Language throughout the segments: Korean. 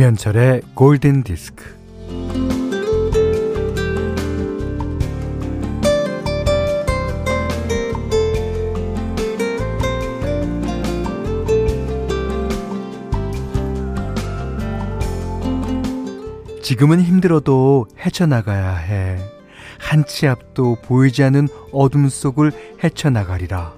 김현철의 골든 디스크. 지금은 힘들어도 헤쳐나가야 해. 한 치 앞도 보이지 않는 어둠 속을 헤쳐나가리라.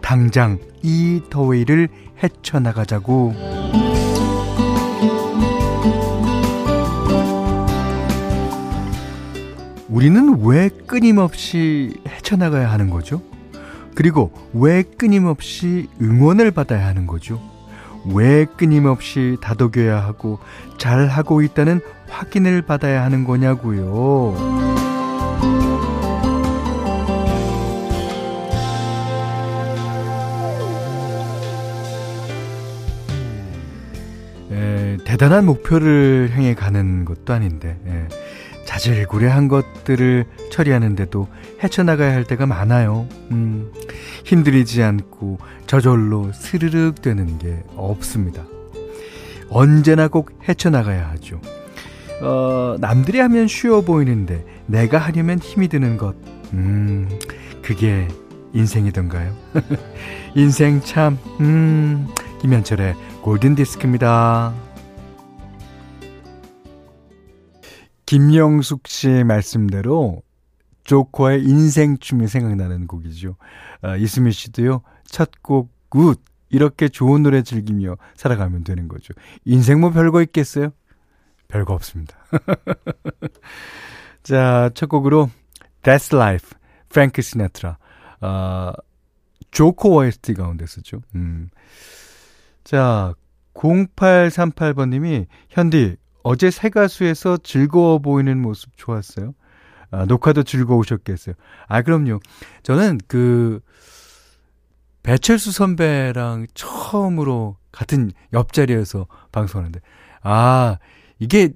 당장 이 더위를 헤쳐나가자고. 우리는 왜 끊임없이 헤쳐나가야 하는 거죠? 그리고 왜 끊임없이 응원을 받아야 하는 거죠? 왜 끊임없이 다독여야 하고 잘하고 있다는 확인을 받아야 하는 거냐고요. 에, 대단한 목표를 향해 가는 것도 아닌데 에, 자질구레한 것들을 처리하는데도 헤쳐나가야 할 때가 많아요. 음, 힘들이지 않고 저절로 스르륵 되는 게 없습니다. 언제나 꼭 헤쳐나가야 하죠. 어, 남들이 하면 쉬워 보이는데 내가 하려면 힘이 드는 것. 음, 그게 인생이던가요? 인생 참, 음, 김현철의 골든디스크입니다. 김영숙 씨의 말씀대로 조커의 인생춤이 생각나는 곡이죠. 아, 이수미 씨도요, 첫 곡 good! 이렇게 좋은 노래 즐기며 살아가면 되는 거죠. 인생 뭐 별거 있겠어요? 별거 없습니다. 자, 첫 곡으로 That's Life, 프랭크 시나트라. 아, 조커 OST 가운데 쓰죠. 음. 자, 0838번님이 현디 어제 새 가수에서 즐거워 보이는 모습 좋았어요. 아, 녹화도 즐거우셨겠어요. 아, 그럼요. 저는 그 배철수 선배랑 처음으로 같은 옆자리에서 방송하는데 아, 이게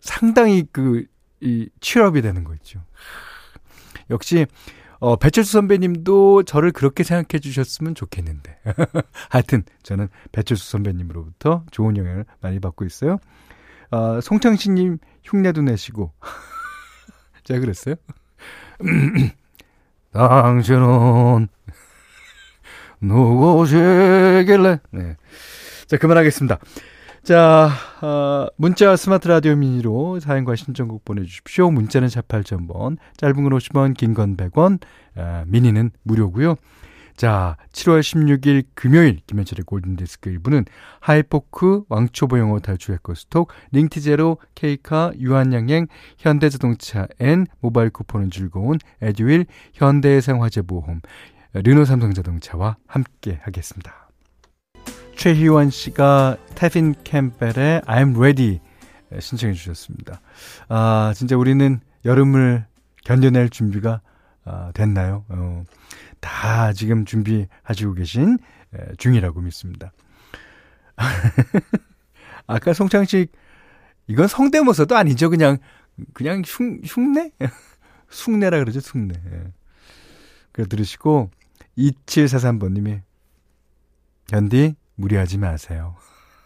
상당히 그, 이, 취업이 되는 거 있죠. 역시, 어, 배철수 선배님도 저를 그렇게 생각해 주셨으면 좋겠는데. 하여튼, 저는 배철수 선배님으로부터 좋은 영향을 많이 받고 있어요. 어, 송창신님 흉내도 내시고. 제가 그랬어요? 당신은 누구시길래? 네. 자, 그만하겠습니다. 자, 어, 문자 스마트 라디오 미니로 사연과 신청곡 보내주십시오. 문자는 48,000번, 짧은 건 50원, 긴 건 100원, 어, 미니는 무료고요. 자, 7월 16일 금요일 김현철의 골든디스크 1부는 하이포크, 왕초보 영어 탈출 에코스톡, 링티제로, 케이카, 유한양행, 현대자동차 N, 모바일 쿠폰은 즐거운 에듀윌, 현대해상화재보험, 르노 삼성자동차와 함께 하겠습니다. 최희원 씨가 태빈 캠벨의 I'm Ready 신청해 주셨습니다. 아, 진짜 우리는 여름을 견뎌낼 준비가 아, 됐나요? 어, 다 지금 준비하시고 계신 에, 중이라고 믿습니다. 아까 송창식 이건 성대모사도 아니죠. 그냥 그냥 흉 흉내? 흉내라 그러죠. 흉내. 예. 그래 들으시고 2743번 님이 현디 무리하지 마세요.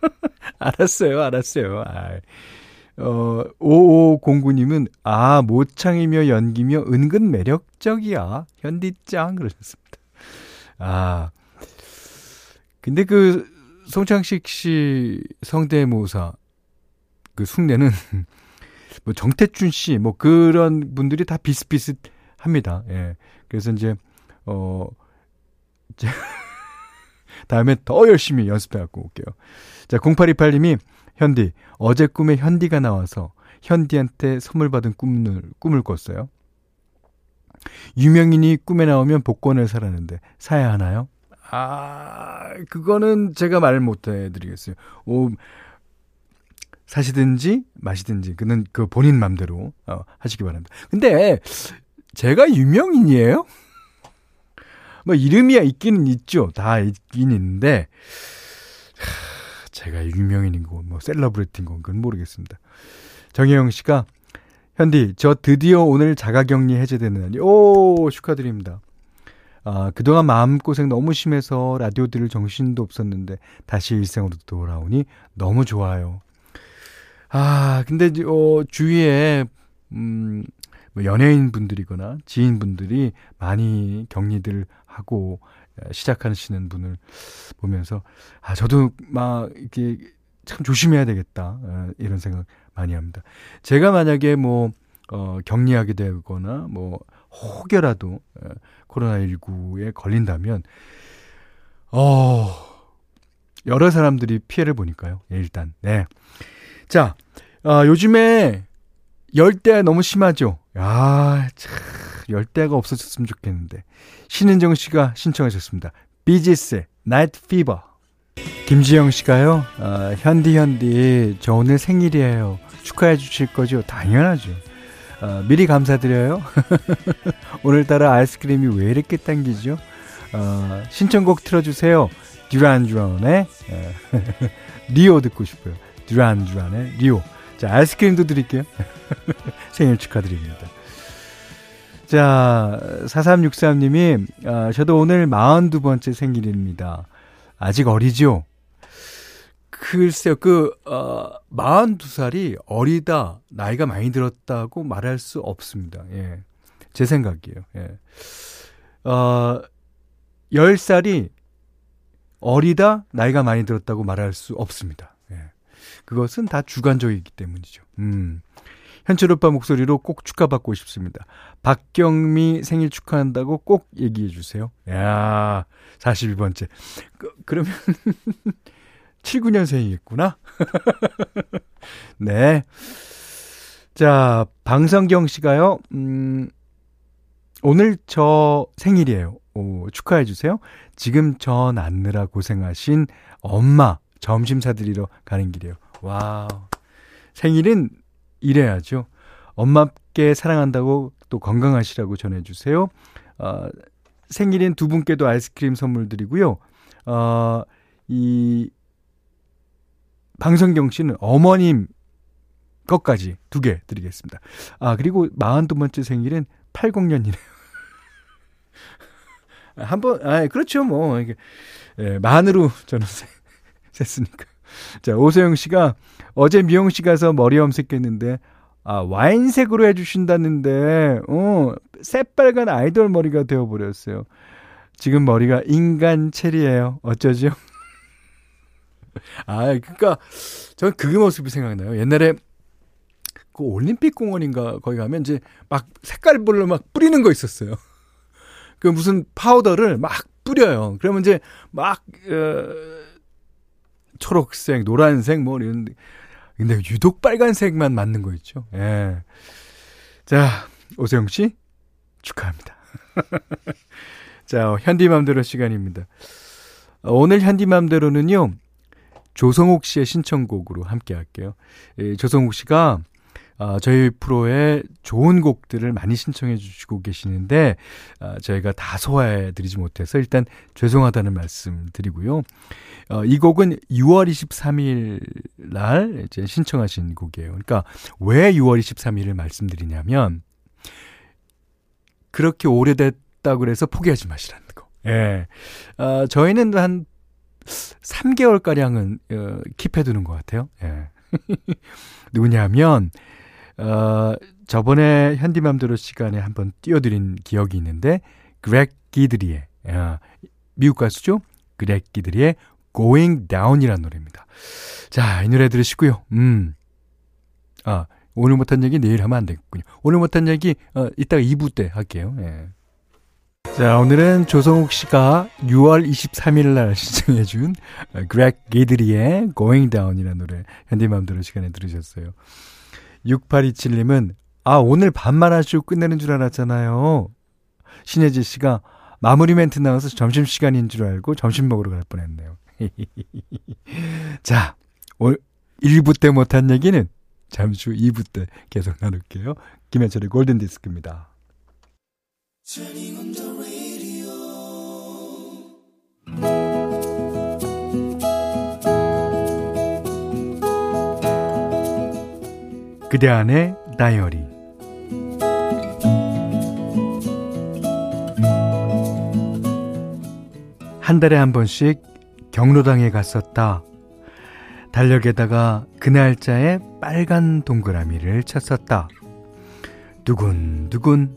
알았어요, 알았어요. 아, 어, 5509님은, 아, 모창이며 연기며 은근 매력적이야. 현디짱. 그러셨습니다. 아. 근데 그, 송창식 씨 성대모사, 그 숭례는, 뭐 정태춘 씨, 뭐 그런 분들이 다 비슷비슷 합니다. 예. 그래서 이제, 어, 다음에 더 열심히 연습해 갖고 올게요. 자, 0828님이 현디, 어제 꿈에 현디가 나와서 현디한테 선물 받은 꿈을, 꿈을 꿨어요. 유명인이 꿈에 나오면 복권을 사라는데 사야 하나요? 아, 그거는 제가 말 못 해 드리겠어요. 오, 사시든지 마시든지 그는 그 본인 맘대로 어, 하시기 바랍니다. 근데 제가 유명인이에요? 뭐 이름이야 있기는 있죠. 다 있긴 있는데 하, 제가 유명인인 거, 뭐 celebrity인 건 그건 모르겠습니다. 정혜영 씨가 현디 저 드디어 오늘 자가격리 해제되는 날이 오 축하드립니다. 아, 그동안 마음고생 너무 심해서 라디오 들을 정신도 없었는데 다시 일상으로 돌아오니 너무 좋아요. 아, 근데, 어, 주위에, 음, 뭐 연예인 분들이거나 지인 분들이 많이 격리들 하고 시작하시는 분을 보면서, 아, 저도 막, 이렇게 참 조심해야 되겠다. 이런 생각 많이 합니다. 제가 만약에 뭐, 어, 격리하게 되거나, 뭐, 혹여라도 코로나19에 걸린다면, 어, 여러 사람들이 피해를 보니까요. 예, 일단, 네. 자, 어, 요즘에 열대야 너무 심하죠? 야, 참, 열대야가 없어졌으면 좋겠는데. 신은정 씨가 신청하셨습니다. Bee Gees의 Night Fever. 김지영 씨가요, 어, 현디, 현디, 저 오늘 생일이에요. 축하해 주실 거죠? 당연하죠. 어, 미리 감사드려요. 오늘따라 아이스크림이 왜 이렇게 당기죠? 어, 신청곡 틀어주세요. 듀란 듀란의 리오 듣고 싶어요. 듀란 듀란의 리오. 자, 아이스크림도 드릴게요. 생일 축하드립니다. 자, 4363님이, 아, 저도 오늘 42번째 생일입니다. 아직 어리죠? 글쎄요, 그, 어, 42살이 어리다, 나이가 많이 들었다고 말할 수 없습니다. 예. 제 생각이에요. 예. 어, 10살이 어리다, 나이가 많이 들었다고 말할 수 없습니다. 예. 그것은 다 주관적이기 때문이죠. 음. 현철 오빠 목소리로 꼭 축하받고 싶습니다. 박경미 생일 축하한다고 꼭 얘기해 주세요. 야 42번째. 그, 그러면 79년생이겠구나. 네. 자, 방성경 씨가요, 음, 오늘 저 생일이에요. 오, 축하해 주세요. 지금 저 낳느라 고생하신 엄마 점심 사드리러 가는 길이에요. 와우. 생일은 이래야죠. 엄마께 사랑한다고 또 건강하시라고 전해주세요. 어, 생일인 두 분께도 아이스크림 선물 드리고요. 어, 이 방성경 씨는 어머님 것까지 두 개 드리겠습니다. 아, 그리고 42번째 생일은 80년이네요. 한 번, 아, 그렇죠, 뭐. 이게, 예, 만으로 저는 셌으니까. 자, 오소영 씨가 어제 미용 씨 가서 머리 염색했는데, 아, 와인색으로 해 주신다는데, 어, 새빨간 아이돌 머리가 되어 버렸어요. 지금 머리가 인간 체리예요. 어쩌죠? 아, 그니까, 저는 그 모습이 생각나요. 옛날에, 그 올림픽 공원인가 거기 가면 이제 막 색깔별로 막 뿌리는 거 있었어요. 그 무슨 파우더를 막 뿌려요. 그러면 이제 막, 어, 초록색, 노란색, 뭐, 이런. 근데 유독 빨간색만 맞는 거 있죠. 예. 자, 오세영 씨, 축하합니다. 자, 현디맘대로 시간입니다. 오늘 현디맘대로는요, 조성욱 씨의 신청곡으로 함께 할게요. 예, 조성욱 씨가 어, 저희 프로에 좋은 곡들을 많이 신청해 주시고 계시는데 어, 저희가 다 소화해 드리지 못해서 일단 죄송하다는 말씀 드리고요. 어, 이 곡은 6월 23일 날 이제 신청하신 곡이에요. 그러니까 왜 6월 23일을 말씀드리냐면 그렇게 오래됐다고 그래서 포기하지 마시라는 거. 예. 어, 저희는 한 3개월 가량은 어, 킵해 두는 것 같아요. 예. 누구냐면 어, 저번에 현디맘대로 시간에 한번 띄워드린 기억이 있는데, 그렉 기드리의, 어, 미국 가수죠? 그렉 기드리의 Going Down이라는 노래입니다. 자, 이 노래 들으시고요. 음. 아, 오늘 못한 얘기 내일 하면 안 되겠군요. 오늘 못한 얘기, 어, 이따가 2부 때 할게요. 예. 자, 오늘은 조성욱 씨가 6월 23일 날 신청해 준 그렉 기드리의 Going Down이라는 노래 현디맘대로 시간에 들으셨어요. 6827님은, 아, 오늘 반말 하시고 끝내는 줄 알았잖아요. 신혜지 씨가 마무리 멘트 나와서 점심시간인 줄 알고 점심 먹으러 갈 뻔했네요. 자, 오늘 1부 때 못한 얘기는 잠시 후 2부 때 계속 나눌게요. 김현철의 골든디스크입니다. 그대 안의 다이어리 한 달에 한 번씩 경로당에 갔었다. 달력에다가 그 날짜에 빨간 동그라미를 쳤었다. 두근두근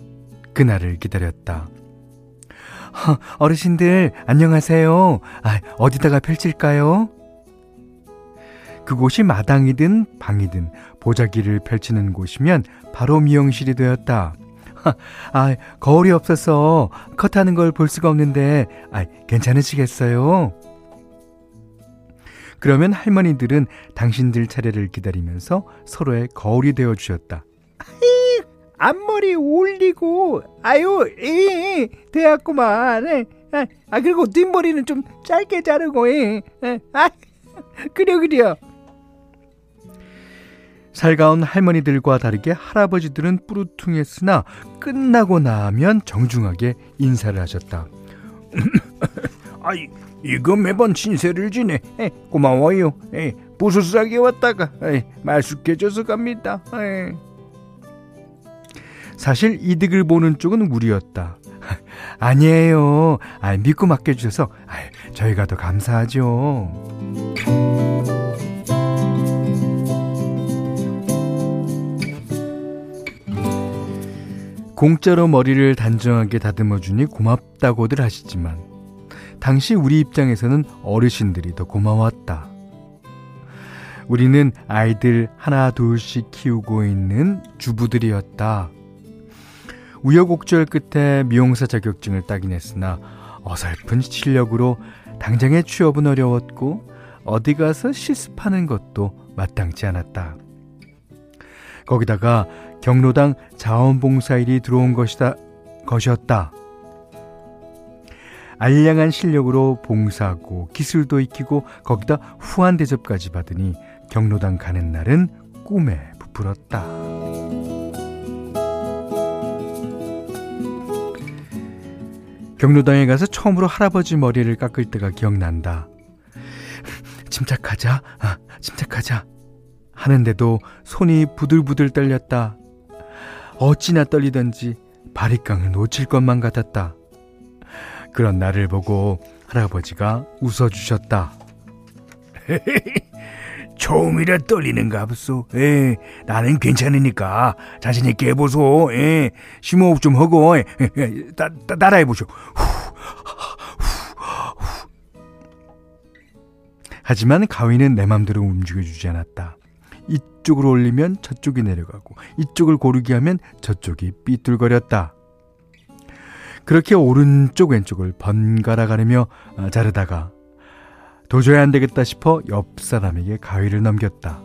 그날을 기다렸다. 어르신들, 안녕하세요. 아, 어디다가 펼칠까요? 그곳이 마당이든 방이든 보자기를 펼치는 곳이면 바로 미용실이 되었다. 아, 거울이 없어서 컷하는 걸 볼 수가 없는데, 아, 괜찮으시겠어요? 그러면 할머니들은 당신들 차례를 기다리면서 서로의 거울이 되어 주셨다. 앞머리 올리고 아유 이 되었구만 에, 아, 아 그리고 뒷머리는 좀 짧게 자르고 에, 에, 아 그려 그려 살가운 할머니들과 다르게 할아버지들은 뿌루퉁했으나 끝나고 나면 정중하게 인사를 하셨다. 아이 이거 매번 신세를 지네. 에, 고마워요. 에, 부스싸게 왔다가 에, 말숙해져서 갑니다. 에. 사실 이득을 보는 쪽은 우리였다. 아니에요. 아, 믿고 맡겨주셔서 아, 저희가 더 감사하죠. 공짜로 머리를 단정하게 다듬어 주니 고맙다고들 하시지만 당시 우리 입장에서는 어르신들이 더 고마웠다. 우리는 아이들 하나 둘씩 키우고 있는 주부들이었다. 우여곡절 끝에 미용사 자격증을 따긴 했으나 어설픈 실력으로 당장의 취업은 어려웠고 어디 가서 실습하는 것도 마땅치 않았다. 거기다가 경로당 자원봉사일이 들어온 것이다, 것이었다. 알량한 실력으로 봉사하고 기술도 익히고 거기다 후한 대접까지 받으니 경로당 가는 날은 꿈에 부풀었다. 경로당에 가서 처음으로 할아버지 머리를 깎을 때가 기억난다. 침착하자, 아, 침착하자. 하는데도 손이 부들부들 떨렸다. 어찌나 떨리던지 바리깡을 놓칠 것만 같았다. 그런 나를 보고 할아버지가 웃어주셨다. 처음이라 떨리는가 보소. 에, 나는 괜찮으니까 자신 있게 해보소. 에, 심호흡 좀 하고 에, 에, 따, 따, 따라해보쇼. 하지만 가위는 내 맘대로 움직여주지 않았다. 이쪽으로 올리면 저쪽이 내려가고 이쪽을 고르게 하면 저쪽이 삐뚤거렸다. 그렇게 오른쪽 왼쪽을 번갈아 가르며 어, 자르다가 도저히 안 되겠다 싶어 옆 사람에게 가위를 넘겼다.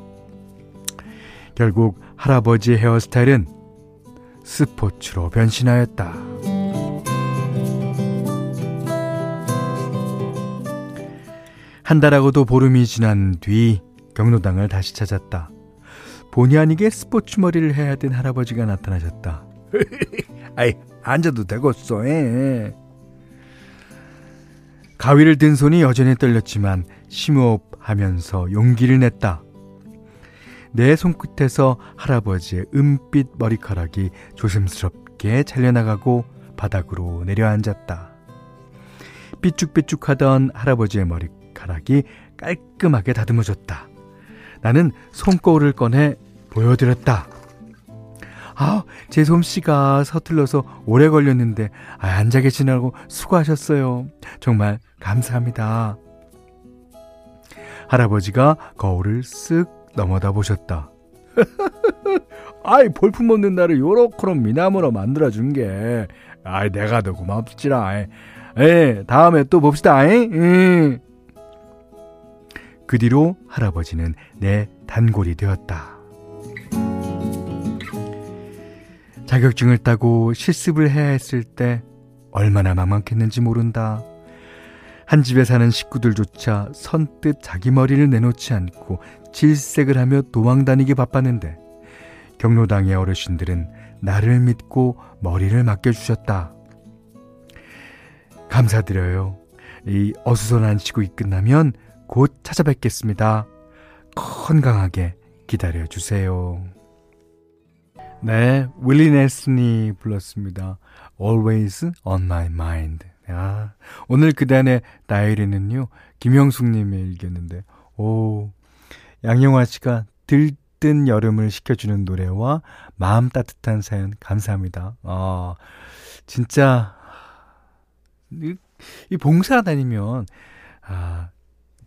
결국 할아버지의 헤어스타일은 스포츠로 변신하였다. 한 달하고도 보름이 지난 뒤 경로당을 다시 찾았다. 본의 아니게 스포츠 머리를 해야 된 할아버지가 나타나셨다. 아이, 앉아도 되겠어, 에. 가위를 든 손이 여전히 떨렸지만 심호흡하면서 용기를 냈다. 내 손끝에서 할아버지의 은빛 머리카락이 조심스럽게 잘려나가고 바닥으로 내려앉았다. 삐죽삐죽하던 할아버지의 머리카락이 깔끔하게 다듬어졌다. 나는 손거울을 꺼내 보여드렸다. 아, 제 솜씨가 서툴러서 오래 걸렸는데, 아, 앉아 계시느라고 수고하셨어요. 정말 감사합니다. 할아버지가 거울을 쓱 넘어다 보셨다. 아이, 볼품 없는 나를 요렇게럼 미나무로 만들어준 게, 아이, 내가 더 고맙지라. 에, 다음에 또 봅시다. 에? 그 뒤로 할아버지는 내 단골이 되었다. 자격증을 따고 실습을 해야 했을 때 얼마나 막막했는지 모른다. 한 집에 사는 식구들조차 선뜻 자기 머리를 내놓지 않고 질색을 하며 도망 다니기 바빴는데 경로당의 어르신들은 나를 믿고 머리를 맡겨주셨다. 감사드려요. 이 어수선한 시국이 끝나면 곧 찾아뵙겠습니다. 건강하게 기다려 주세요. 네, 윌리 넬슨이 불렀습니다. Always on my mind. 아, 오늘 그단의 다이리는요, 김영숙님의 일기였는데, 오, 양영화 씨가 들뜬 여름을 식혀주는 노래와 마음 따뜻한 사연 감사합니다. 아, 진짜, 이, 이 봉사 다니면, 아,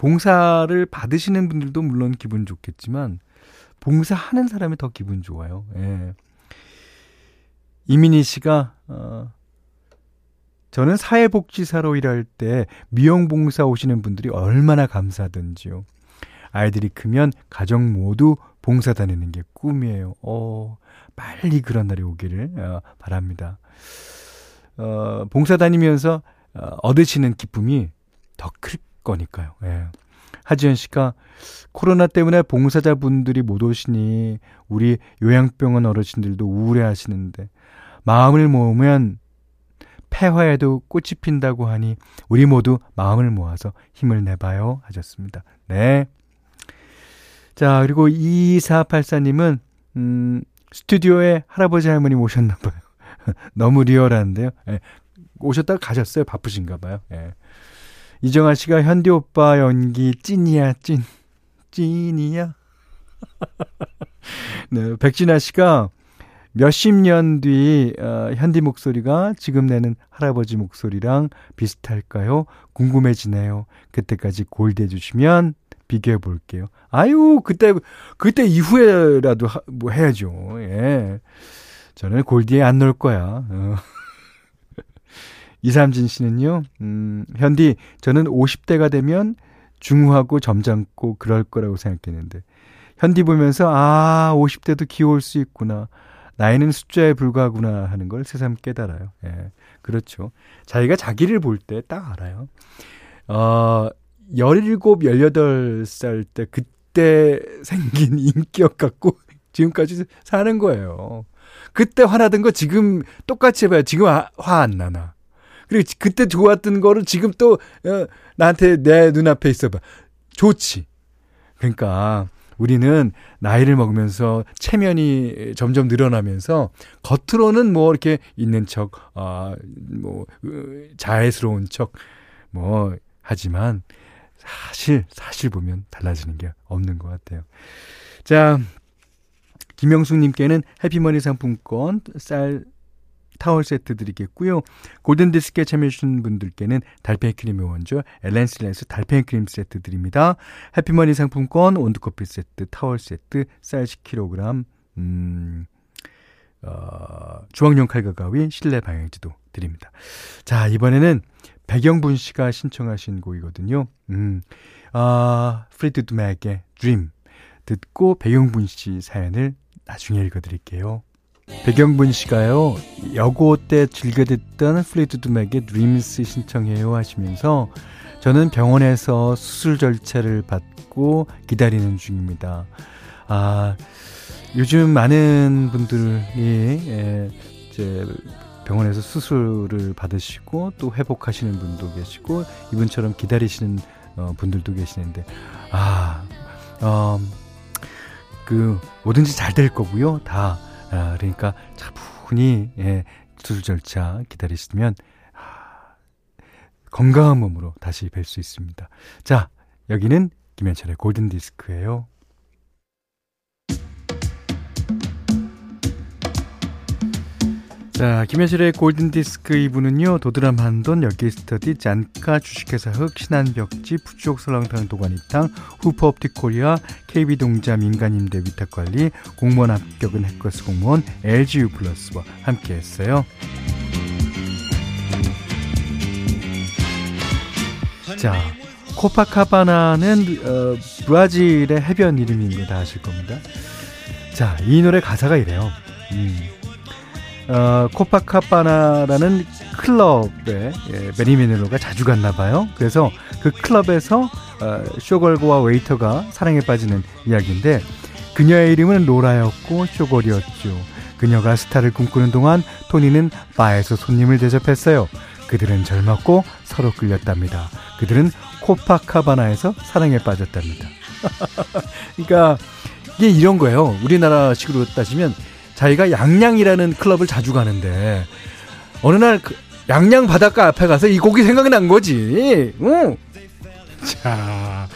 봉사를 받으시는 분들도 물론 기분 좋겠지만, 봉사하는 사람이 더 기분 좋아요. 예. 이민희 씨가, 어, 저는 사회복지사로 일할 때 미용봉사 오시는 분들이 얼마나 감사하던지요. 아이들이 크면 가족 모두 봉사 다니는 게 꿈이에요. 어, 빨리 그런 날이 오기를 어, 바랍니다. 어, 봉사 다니면서 어, 얻으시는 기쁨이 더 클 거니까요. 예. 하지연 씨가 코로나 때문에 봉사자분들이 못 오시니 우리 요양병원 어르신들도 우울해 하시는데 마음을 모으면 폐화에도 꽃이 핀다고 하니 우리 모두 마음을 모아서 힘을 내봐요 하셨습니다. 네. 자, 그리고 2484님은, 음, 스튜디오에 할아버지 할머니 오셨나 봐요. 너무 리얼한데요. 예. 오셨다가 가셨어요. 바쁘신가 봐요. 예. 이정아 씨가 현디 오빠 연기 찐이야, 찐. 찐이야. 네, 백진아 씨가 몇십 년 뒤 어, 현디 목소리가 지금 내는 할아버지 목소리랑 비슷할까요? 궁금해지네요. 그때까지 골드 해 주시면 비교해 볼게요. 아유, 그때, 그때 이후에라도 하, 뭐 해야죠. 예. 저는 골디에 안 넣을 거야. 어. 이삼진 씨는요, 음, 현디, 저는 50대가 되면 중후하고 점잖고 그럴 거라고 생각했는데, 현디 보면서, 아, 50대도 귀여울 수 있구나. 나이는 숫자에 불과하구나 하는 걸 새삼 깨달아요. 예. 그렇죠. 자기가 자기를 볼 때 딱 알아요. 어, 17, 18살 때 그때 생긴 인격 갖고 지금까지 사는 거예요. 그때 화나던 거 지금 똑같이 해봐요. 지금 화 안 나나. 그리고 그때 좋았던 거를 지금 또 어, 나한테 내 눈앞에 있어봐. 좋지. 그러니까 우리는 나이를 먹으면서 체면이 점점 늘어나면서 겉으로는 뭐 이렇게 있는 척, 아, 뭐, 자애스러운 척, 뭐, 하지만 사실, 사실 보면 달라지는 게 없는 것 같아요. 자, 김영숙님께는 해피머니 상품권, 쌀, 타월 세트 드리겠고요. 골든디스크에 참여해주신 분들께는 달팽이 크림의 원조 엘렌슬라에서 달팽이 크림 세트 드립니다. 해피머니 상품권, 온두커피 세트, 타월 세트, 쌀 10kg, 음, 어, 주방용 칼과 가위, 실내 방향제도 드립니다. 자, 이번에는 백영분 씨가 신청하신 곡이거든요. 음, 아, 프리드 맥의 Dream 듣고 백영분 씨 사연을 나중에 읽어드릴게요. 백영분 씨가요, 여고 때 즐겨 듣던 Fleetwood Mac의 Dreams 신청해요 하시면서 저는 병원에서 수술 절차를 받고 기다리는 중입니다. 아, 요즘 많은 분들이, 예, 이제, 병원에서 수술을 받으시고 또 회복하시는 분도 계시고 이분처럼 기다리시는 어, 분들도 계시는데 아, 어, 그 뭐든지 잘 될 거고요. 다 아, 그러니까 차분히 예, 수술 절차 기다리시면 아, 건강한 몸으로 다시 뵐 수 있습니다. 자, 여기는 김현철의 골든 디스크예요. 자, 김현실의 골든디스크 2부는요, 도드람 한돈, 여기스터디, 잔카, 주식회사 흑, 신한벽지, 푸주옥 설렁탕 도가니탕, 후퍼업틱 코리아, KB동자 민간임대 위탁관리, 공무원 합격은 해커스 공무원, LGU 플러스와 함께 했어요. 자, 코파카바나는 어, 브라질의 해변 이름인 거 다 아실 겁니다. 자, 이 노래 가사가 이래요. 음. 어, 코파카바나라는 클럽에 예, 배리 매닐로우가 자주 갔나 봐요. 그래서 그 클럽에서 어, 쇼걸과 웨이터가 사랑에 빠지는 이야기인데 그녀의 이름은 로라였고 쇼걸이었죠. 그녀가 스타를 꿈꾸는 동안 토니는 바에서 손님을 대접했어요. 그들은 젊었고 서로 끌렸답니다. 그들은 코파카바나에서 사랑에 빠졌답니다. 그러니까 이게 이런 거예요. 우리나라식으로 따지면 자기가 양양이라는 클럽을 자주 가는데 어느 날 그 양양 바닷가 앞에 가서 이 곡이 생각난 거지. 응. 자,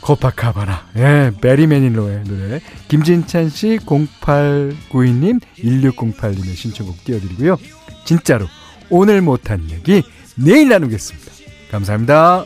코파카바나. 예, 베리 매닐로의 노래. 김진찬 씨, 0892님, 1608님의 신청곡 띄워드리고요. 진짜로 오늘 못한 얘기 내일 나누겠습니다. 감사합니다.